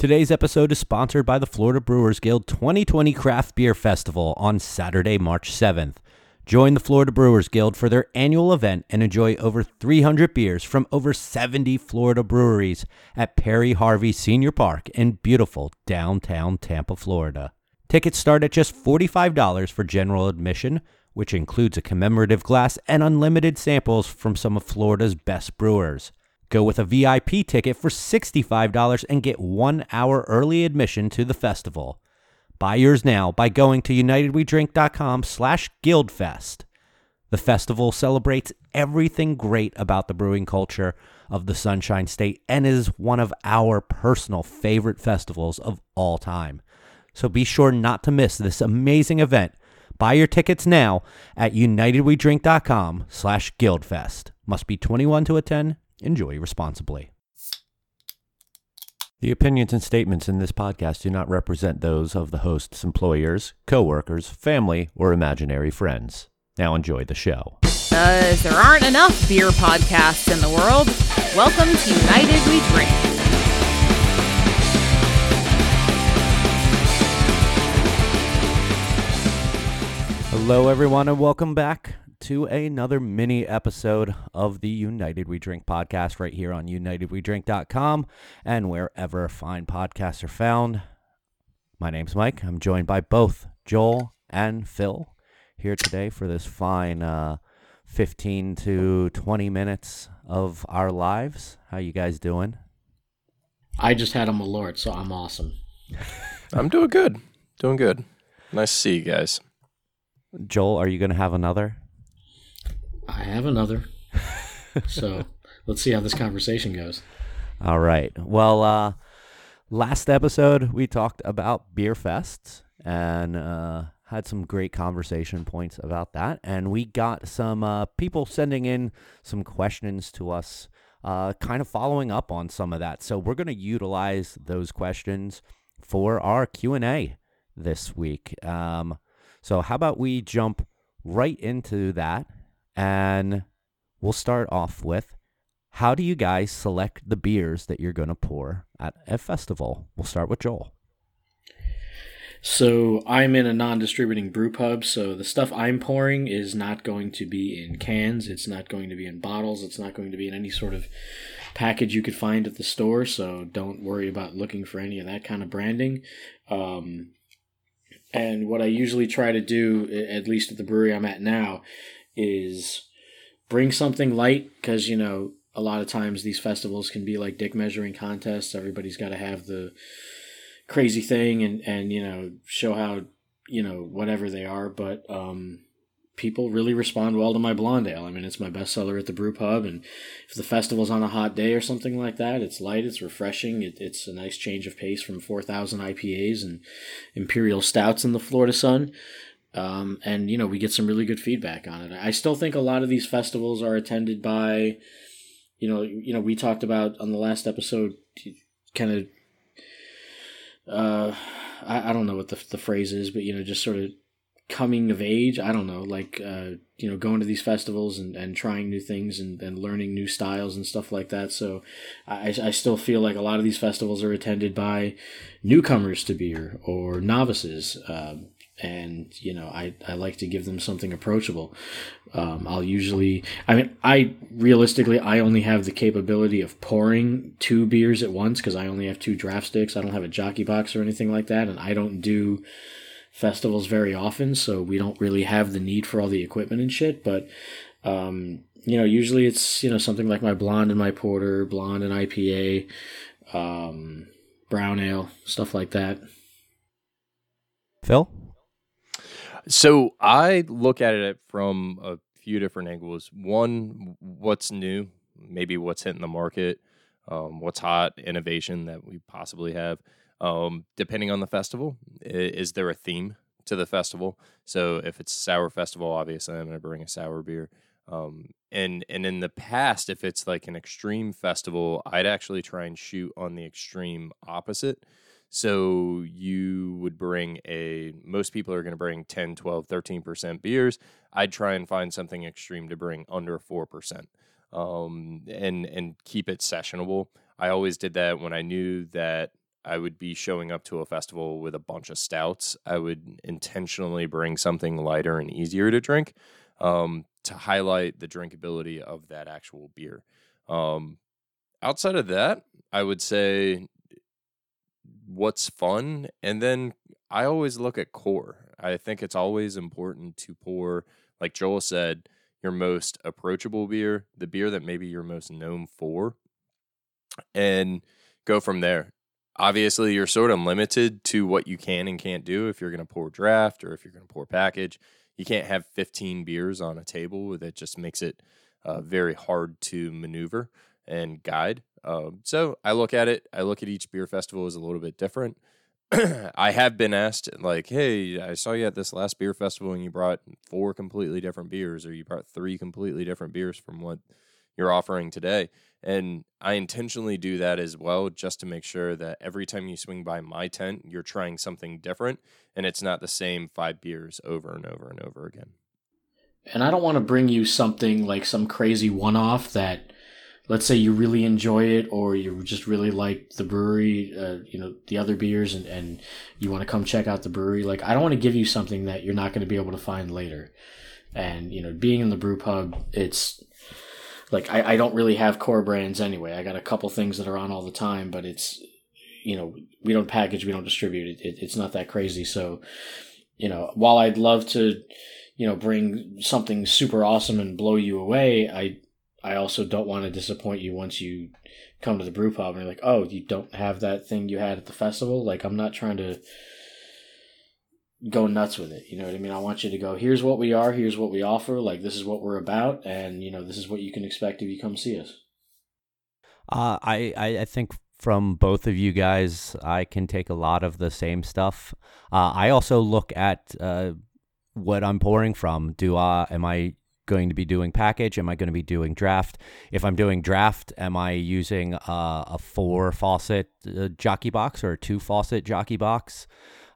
Today's episode is sponsored by the Florida Brewers Guild 2020 Craft Beer Festival on Saturday, March 7th. Join the Florida Brewers Guild for their annual event and enjoy over 300 beers from over 70 Florida breweries at Perry Harvey Senior Park in beautiful downtown Tampa, Florida. Tickets start at just $45 for general admission, which includes a commemorative glass and unlimited samples from some of Florida's best brewers. Go with a VIP ticket for $65 and get one hour early admission to the festival. Buy yours now by going to unitedwedrink.com slash guildfest. The festival celebrates everything great about the brewing culture of the Sunshine State and is one of our personal favorite festivals of all time. So be sure not to miss this amazing event. Buy your tickets now at unitedwedrink.com slash guildfest. Must be 21 to attend. Enjoy responsibly. The opinions and statements in this podcast do not represent those of the host's employers, coworkers, family, or imaginary friends. Now enjoy the show. Because there aren't enough beer podcasts in the world, welcome to United We Drink. Hello, everyone, and welcome back to another mini episode of the United We Drink podcast right here on unitedwedrink.com and wherever fine podcasts are found. My name's Mike. I'm joined by both Joel and Phil here today for this fine uh, 15 to 20 minutes of our lives. How you guys doing? I just had a Malort, so I'm awesome. I'm doing good. Doing good. Nice to see you guys. Joel, are you going to have another? I have another. so let's see how this conversation goes. All right. Well, uh, last episode we talked about beer fests and uh, had some great conversation points about that. And we got some uh, people sending in some questions to us, uh, kind of following up on some of that. So we're going to utilize those questions for our Q and A this week. Um, so how about we jump right into that and we'll start off with how do you guys select the beers that you're going to pour at a festival? We'll start with Joel. So I'm in a non-distributing brew pub, so the stuff I'm pouring is not going to be in cans. It's not going to be in bottles. It's not going to be in any sort of package you could find at the store. So don't worry about looking for any of that kind of branding. Um, and what I usually try to do, at least at the brewery I'm at now, is bring something light because you know a lot of times these festivals can be like dick measuring contests. Everybody's got to have the crazy thing and and you know show how you know whatever they are. But um people really respond well to my blonde ale. I mean it's my bestseller at the brew pub and if the festival's on a hot day or something like that it's light it's refreshing it, it's a nice change of pace from 4000 ipas and imperial stouts in the florida sun um, and you know we get some really good feedback on it i still think a lot of these festivals are attended by you know you know we talked about on the last episode kind of uh, I, I don't know what the, the phrase is, but you know, just sort of coming of age. I don't know, like uh, you know, going to these festivals and, and trying new things and, and learning new styles and stuff like that. So I, I still feel like a lot of these festivals are attended by newcomers to beer or novices. Um, and you know I, I like to give them something approachable. Um, i'll usually i mean i realistically i only have the capability of pouring two beers at once because i only have two draft sticks. I don't have a jockey box or anything like that and i don't do festivals very often so we don't really have the need for all the equipment and shit but um, you know usually it's you know something like my blonde and my porter blonde and ipa um, brown ale stuff like that. Phil? So I look at it from a few different angles. One, what's new, maybe what's hitting the market, um, what's hot, innovation that we possibly have. Um, depending on the festival, is there a theme to the festival? So if it's sour festival, obviously I'm going to bring a sour beer. Um, and and in the past, if it's like an extreme festival, I'd actually try and shoot on the extreme opposite. So you would bring a, most people are going to bring 10, 12, 13% beers. I'd try and find something extreme to bring under 4% um, and, and keep it sessionable. I always did that when I knew that I would be showing up to a festival with a bunch of stouts, I would intentionally bring something lighter and easier to drink um, to highlight the drinkability of that actual beer. Um, outside of that, I would say what's fun. And then I always look at core. I think it's always important to pour, like Joel said, your most approachable beer, the beer that maybe you're most known for, and go from there. Obviously, you're sort of limited to what you can and can't do if you're going to pour draft or if you're going to pour package. You can't have 15 beers on a table. That just makes it uh, very hard to maneuver and guide. Um, so I look at it. I look at each beer festival as a little bit different. I have been asked, like, hey, I saw you at this last beer festival and you brought four completely different beers, or you brought three completely different beers from what you're offering today. And I intentionally do that as well, just to make sure that every time you swing by my tent, you're trying something different and it's not the same five beers over and over and over again. And I don't want to bring you something like some crazy one off that let's say you really enjoy it or you just really like the brewery, uh, you know, the other beers and, and you want to come check out the brewery. Like, I don't want to give you something that you're not going to be able to find later. And, you know, being in the brew pub, it's like, I, I don't really have core brands anyway. I got a couple things that are on all the time, but it's, you know, we don't package, we don't distribute it. it it's not that crazy. So, you know, while I'd love to, you know, bring something super awesome and blow you away, I, I also don't want to disappoint you once you come to the brew pub and you're like, oh, you don't have that thing you had at the festival. Like, I'm not trying to go nuts with it. You know what I mean? I want you to go, here's what we are, here's what we offer, like, this is what we're about, and, you know, this is what you can expect if you come see us. Uh, I, I, think from both of you guys, I can take a lot of the same stuff. Uh, I also look at uh, what I'm pouring from. Do I am I going to be doing package? Am I going to be doing draft? If I'm doing draft, am I using uh, a four faucet uh, jockey box or a two faucet jockey box?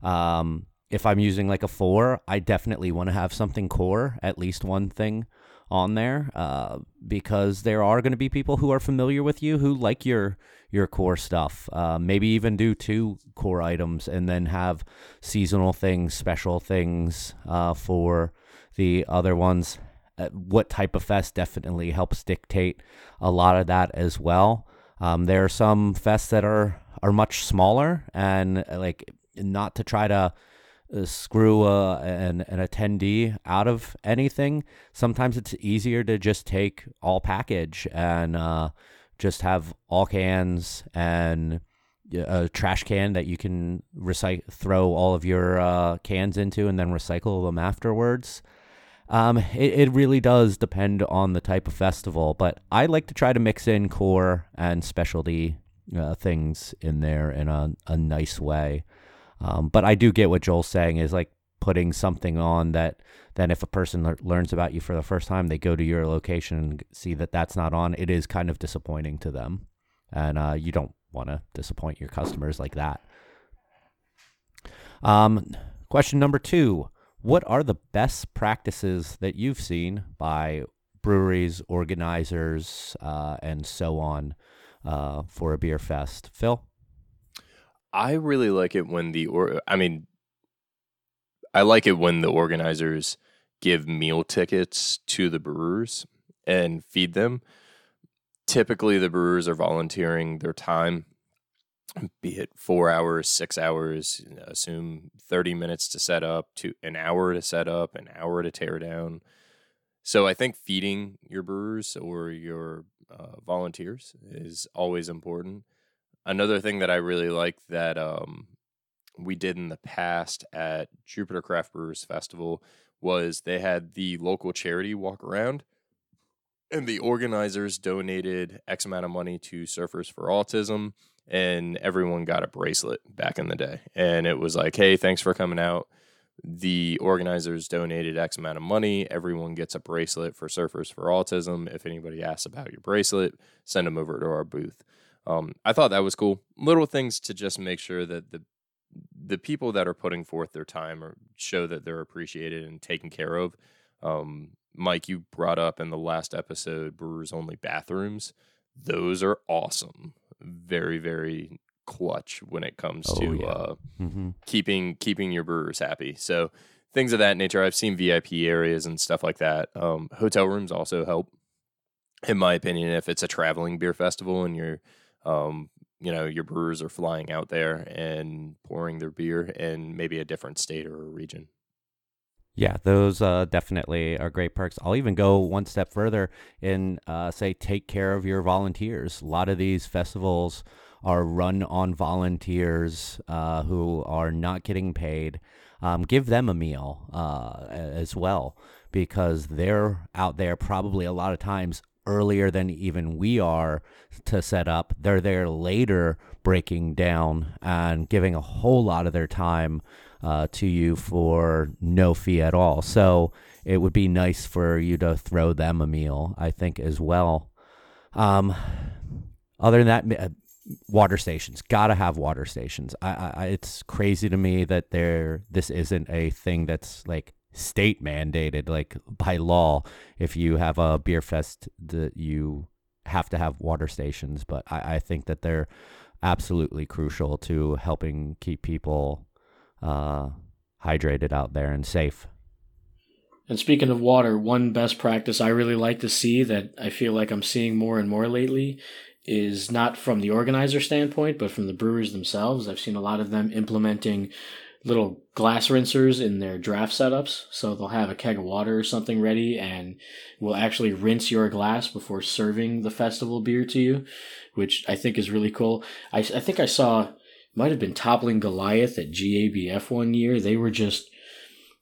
Um, if I'm using like a four, I definitely want to have something core, at least one thing on there, uh, because there are going to be people who are familiar with you who like your your core stuff. Uh, maybe even do two core items and then have seasonal things, special things uh, for the other ones uh, what type of fest definitely helps dictate a lot of that as well. Um, there are some fests that are are much smaller and uh, like not to try to uh, screw uh, an, an attendee out of anything. Sometimes it's easier to just take all package and uh, just have all cans and a trash can that you can recycle, throw all of your uh, cans into, and then recycle them afterwards. Um, it, it really does depend on the type of festival, but I like to try to mix in core and specialty uh, things in there in a, a nice way. Um, but I do get what Joel's saying is like putting something on that then if a person le- learns about you for the first time, they go to your location and see that that's not on. It is kind of disappointing to them, and uh, you don't want to disappoint your customers like that. Um, question number two what are the best practices that you've seen by breweries, organizers, uh, and so on uh, for a beer fest? Phil? I really like it when the or I mean I like it when the organizers give meal tickets to the brewers and feed them. Typically the brewers are volunteering their time be it four hours, six hours, assume 30 minutes to set up, to an hour to set up, an hour to tear down. So I think feeding your brewers or your uh, volunteers is always important. Another thing that I really like that um, we did in the past at Jupiter Craft Brewers Festival was they had the local charity walk around and the organizers donated X amount of money to Surfers for Autism and everyone got a bracelet back in the day. And it was like, hey, thanks for coming out. The organizers donated X amount of money. Everyone gets a bracelet for Surfers for Autism. If anybody asks about your bracelet, send them over to our booth. Um, I thought that was cool. Little things to just make sure that the the people that are putting forth their time or show that they're appreciated and taken care of. Um, Mike, you brought up in the last episode brewers only bathrooms. Those are awesome very very clutch when it comes Oh, to yeah. uh, Mm-hmm. keeping keeping your brewers happy. So things of that nature. I've seen VIP areas and stuff like that. Um, hotel rooms also help, in my opinion. If it's a traveling beer festival and you're, um, you know, your brewers are flying out there and pouring their beer in maybe a different state or a region. Yeah, those uh, definitely are great perks. I'll even go one step further and uh, say take care of your volunteers. A lot of these festivals are run on volunteers uh, who are not getting paid. Um, give them a meal uh, as well because they're out there probably a lot of times earlier than even we are to set up. They're there later breaking down and giving a whole lot of their time uh, to you for no fee at all. So it would be nice for you to throw them a meal, I think, as well. Um, other than that, uh, water stations gotta have water stations. I, I, it's crazy to me that there this isn't a thing that's like state mandated, like by law. If you have a beer fest, that you have to have water stations. But I, I think that they're absolutely crucial to helping keep people uh, hydrated out there and safe. And speaking of water, one best practice I really like to see that I feel like I'm seeing more and more lately is not from the organizer standpoint, but from the brewers themselves. I've seen a lot of them implementing little glass rinsers in their draft setups. So they'll have a keg of water or something ready and will actually rinse your glass before serving the festival beer to you, which I think is really cool. I, I think I saw, might have been Toppling Goliath at GABF one year. They were just,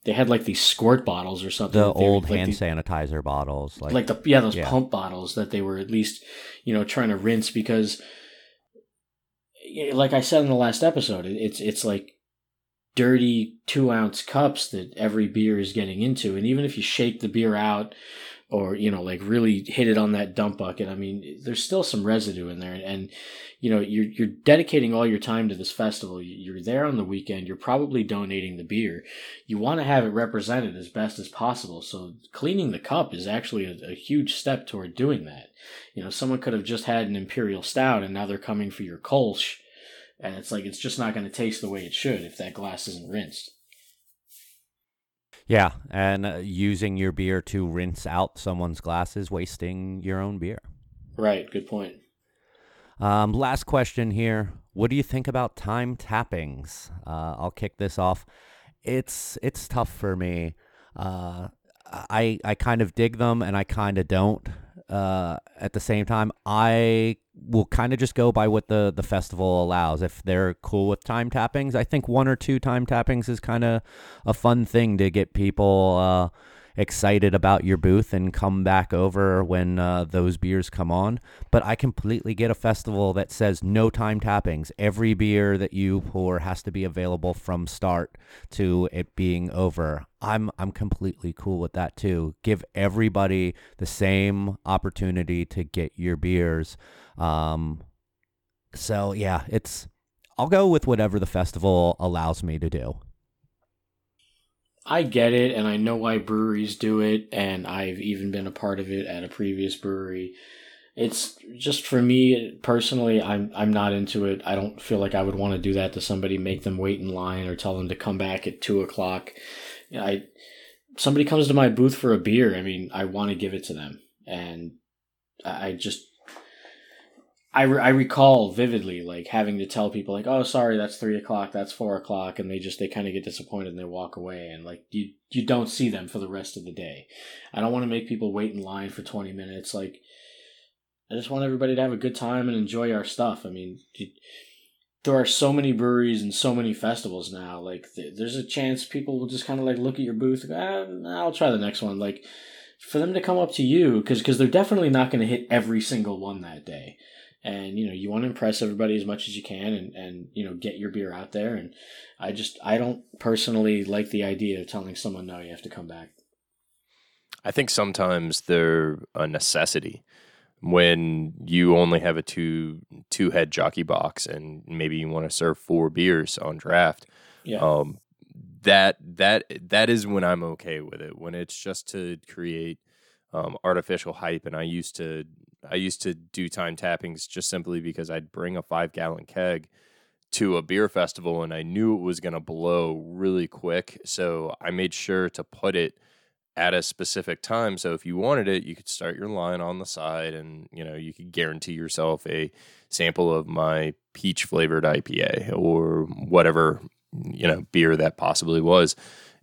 they had like these squirt bottles or something. The were- old like hand these- sanitizer bottles, like, like the yeah those yeah. pump bottles that they were at least you know trying to rinse because like I said in the last episode it's it's like dirty two ounce cups that every beer is getting into and even if you shake the beer out or you know like really hit it on that dump bucket i mean there's still some residue in there and you know you're you're dedicating all your time to this festival you're there on the weekend you're probably donating the beer you want to have it represented as best as possible. So cleaning the cup is actually a, a huge step toward doing that. You know, someone could have just had an imperial stout and now they're coming for your Kolsch, and it's like it's just not going to taste the way it should if that glass isn't rinsed. Yeah, and uh, using your beer to rinse out someone's glasses, wasting your own beer. Right. Good point. Um, last question here. What do you think about time tappings? Uh, I'll kick this off. It's it's tough for me. Uh, I I kind of dig them and I kind of don't. Uh, at the same time, I will kind of just go by what the the festival allows. If they're cool with time tappings, I think one or two time tappings is kind of a fun thing to get people uh, excited about your booth and come back over when uh, those beers come on. But I completely get a festival that says no time tappings. Every beer that you pour has to be available from start to it being over. I'm I'm completely cool with that too. Give everybody the same opportunity to get your beers. Um, so yeah, it's I'll go with whatever the festival allows me to do. I get it, and I know why breweries do it, and I've even been a part of it at a previous brewery. It's just for me personally, I'm I'm not into it. I don't feel like I would want to do that to somebody, make them wait in line, or tell them to come back at two o'clock. I somebody comes to my booth for a beer. I mean, I want to give it to them, and I I just I, re- I recall vividly like having to tell people like oh sorry that's three o'clock that's four o'clock and they just they kind of get disappointed and they walk away and like you you don't see them for the rest of the day. I don't want to make people wait in line for 20 minutes like i just want everybody to have a good time and enjoy our stuff. I mean you, there are so many breweries and so many festivals now like th- there's a chance people will just kind of like look at your booth go ah, i'll try the next one like for them to come up to you because because they're definitely not going to hit every single one that day and you know you want to impress everybody as much as you can and and you know get your beer out there and i just i don't personally like the idea of telling someone no you have to come back I think sometimes they're a necessity when you only have a two two head jockey box and maybe you want to serve four beers on draft. yeah Um, that that that is when I'm okay with it. When it's just to create um, artificial hype, and I used to I used to do time tappings just simply because I'd bring a five gallon keg to a beer festival and I knew it was going to blow really quick. So I made sure to put it at a specific time. So if you wanted it, you could start your line on the side and, you know, you could guarantee yourself a sample of my peach flavored IPA or whatever, you know, beer that possibly was.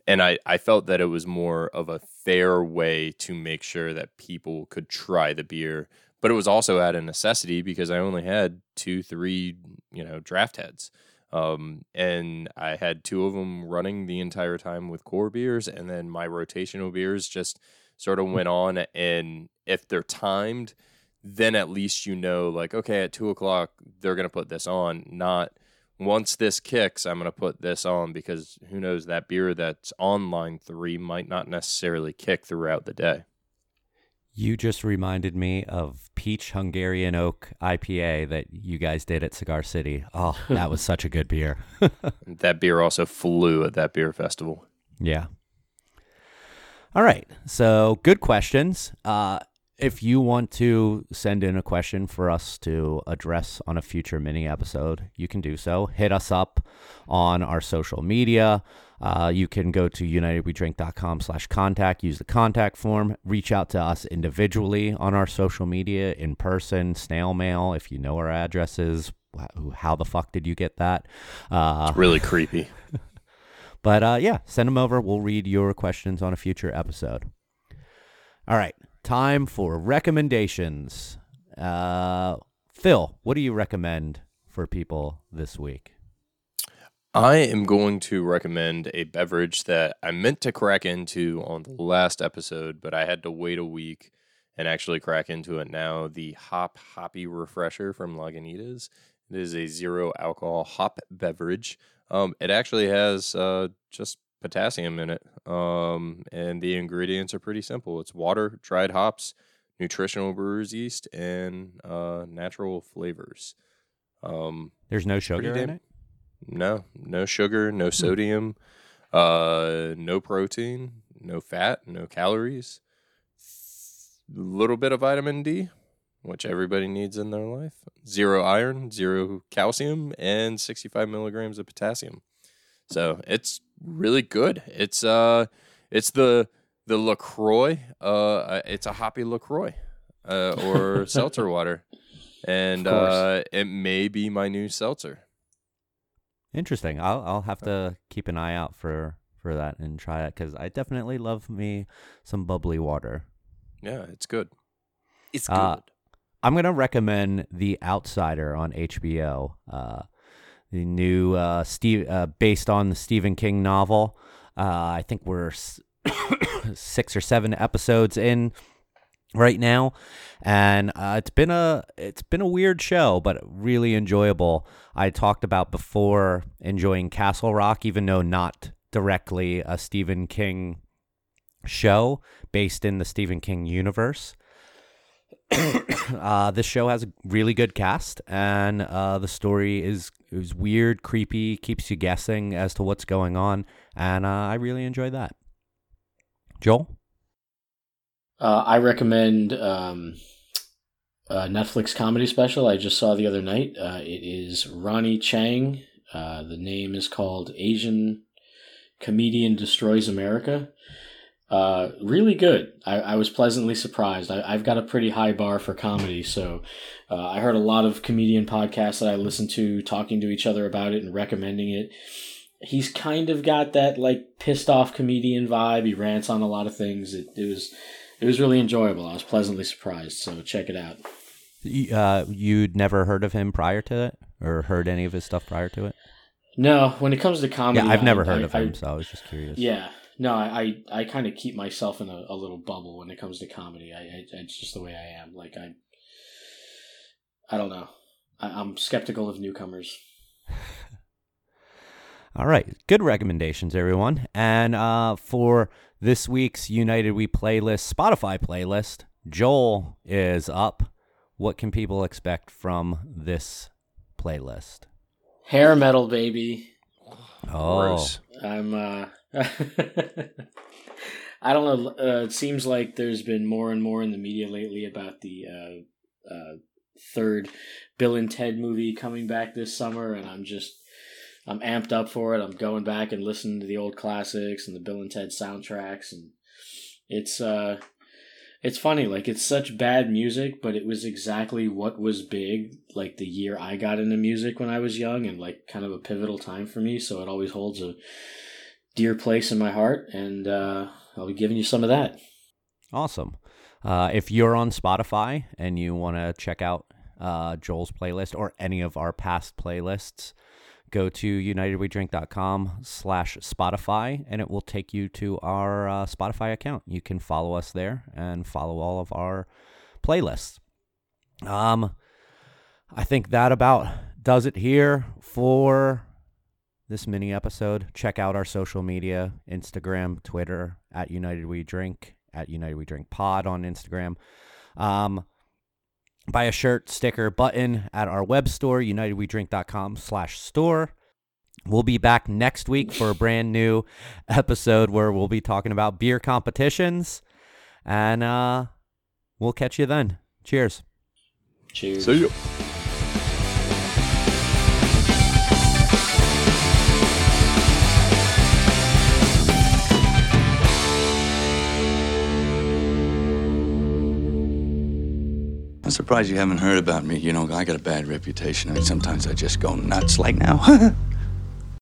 And I, I felt that it was more of a fair way to make sure that people could try the beer but it was also at a necessity because I only had two, three, you know, draft heads. Um, and I had two of them running the entire time with core beers, and then my rotational beers just sort of went on. And if they're timed, then at least you know, like, okay, at two o'clock, they're going to put this on, not once this kicks, I'm going to put this on because who knows that beer that's on line three might not necessarily kick throughout the day. You just reminded me of Peach Hungarian Oak IPA that you guys did at Cigar City. Oh, that was such a good beer. that beer also flew at that beer festival. Yeah. All right. So, good questions. Uh, if you want to send in a question for us to address on a future mini episode, you can do so. Hit us up on our social media. Uh, you can go to unitedwedrink.com slash contact, use the contact form, reach out to us individually on our social media, in person, snail mail, if you know our addresses. How the fuck did you get that? Uh, it's really creepy. but uh, yeah, send them over. We'll read your questions on a future episode. All right, time for recommendations. Uh, Phil, what do you recommend for people this week? I am going to recommend a beverage that I meant to crack into on the last episode, but I had to wait a week and actually crack into it now. The Hop Hoppy Refresher from Lagunitas. It is a zero alcohol hop beverage. Um, it actually has uh, just potassium in it, um, and the ingredients are pretty simple. It's water, dried hops, nutritional brewer's yeast, and uh, natural flavors. Um, There's no sugar in it. No, no sugar, no hmm. sodium, uh, no protein, no fat, no calories. A little bit of vitamin D, which everybody needs in their life. Zero iron, zero calcium, and 65 milligrams of potassium. So it's really good. It's uh, it's the the Lacroix. Uh, it's a hoppy Lacroix, uh, or seltzer water, and uh, it may be my new seltzer. Interesting. I'll I'll have to keep an eye out for for that and try it because I definitely love me some bubbly water. Yeah, it's good. It's uh, good. Uh, I'm gonna recommend The Outsider on HBO. Uh, the new uh, Steve, uh, based on the Stephen King novel. Uh, I think we're six or seven episodes in right now. And uh, it's been a it's been a weird show but really enjoyable. I talked about before enjoying castle rock even though not directly a stephen king show based in the stephen king universe uh, this show has a really good cast and uh, the story is is weird creepy keeps you guessing as to what's going on and uh, i really enjoy that joel uh, I recommend um, Netflix comedy special I just saw the other night. Uh, it is Ronny Chieng. Uh, the name is called Asian Comedian Destroys America. Uh, really good. I, I was pleasantly surprised. I, have got a pretty high bar for comedy, so uh, I heard a lot of comedian podcasts that I listened to talking to each other about it and recommending it. He's kind of got that like pissed off comedian vibe. He rants on a lot of things. It, it was it was really enjoyable. I was pleasantly surprised. So check it out. Uh, you'd never heard of him prior to it, or heard any of his stuff prior to it? No. When it comes to comedy, yeah, I've never I, heard I, of him, I, so I was just curious. Yeah. No, I I, kind of keep myself in a, a, little bubble when it comes to comedy. I, I, it's just the way I am. Like I, I don't know. I, I'm skeptical of newcomers. All right, good recommendations, everyone. And uh, for this week's United We playlist, Spotify playlist, Joel is up. What can people expect from this playlist? Hair metal, baby. Oh, I'm. uh I don't know. Uh, it seems like there's been more and more in the media lately about the uh, uh, third Bill and Ted movie coming back this summer, and I'm just I'm amped up for it. I'm going back and listening to the old classics and the Bill and Ted soundtracks, and it's uh, it's funny. Like it's such bad music, but it was exactly what was big. Like the year I got into music when I was young, and like kind of a pivotal time for me. So it always holds a dear place in my heart, and uh, I'll be giving you some of that. Awesome. Uh, if you're on Spotify and you want to check out uh, Joel's playlist or any of our past playlists, go to unitedwedrink.com slash Spotify and it will take you to our uh, Spotify account. You can follow us there and follow all of our playlists. Um, I think that about does it here for this mini episode. Check out our social media Instagram, Twitter at United We Drink, at United We Drink Pod on Instagram. Um, buy a shirt, sticker, button at our web store, unitedwedrink.com slash store. We'll be back next week for a brand new episode where we'll be talking about beer competitions. And uh, we'll catch you then. Cheers. Cheers. See you. I'm surprised you haven't heard about me. You know, I got a bad reputation. I mean, sometimes I just go nuts like now.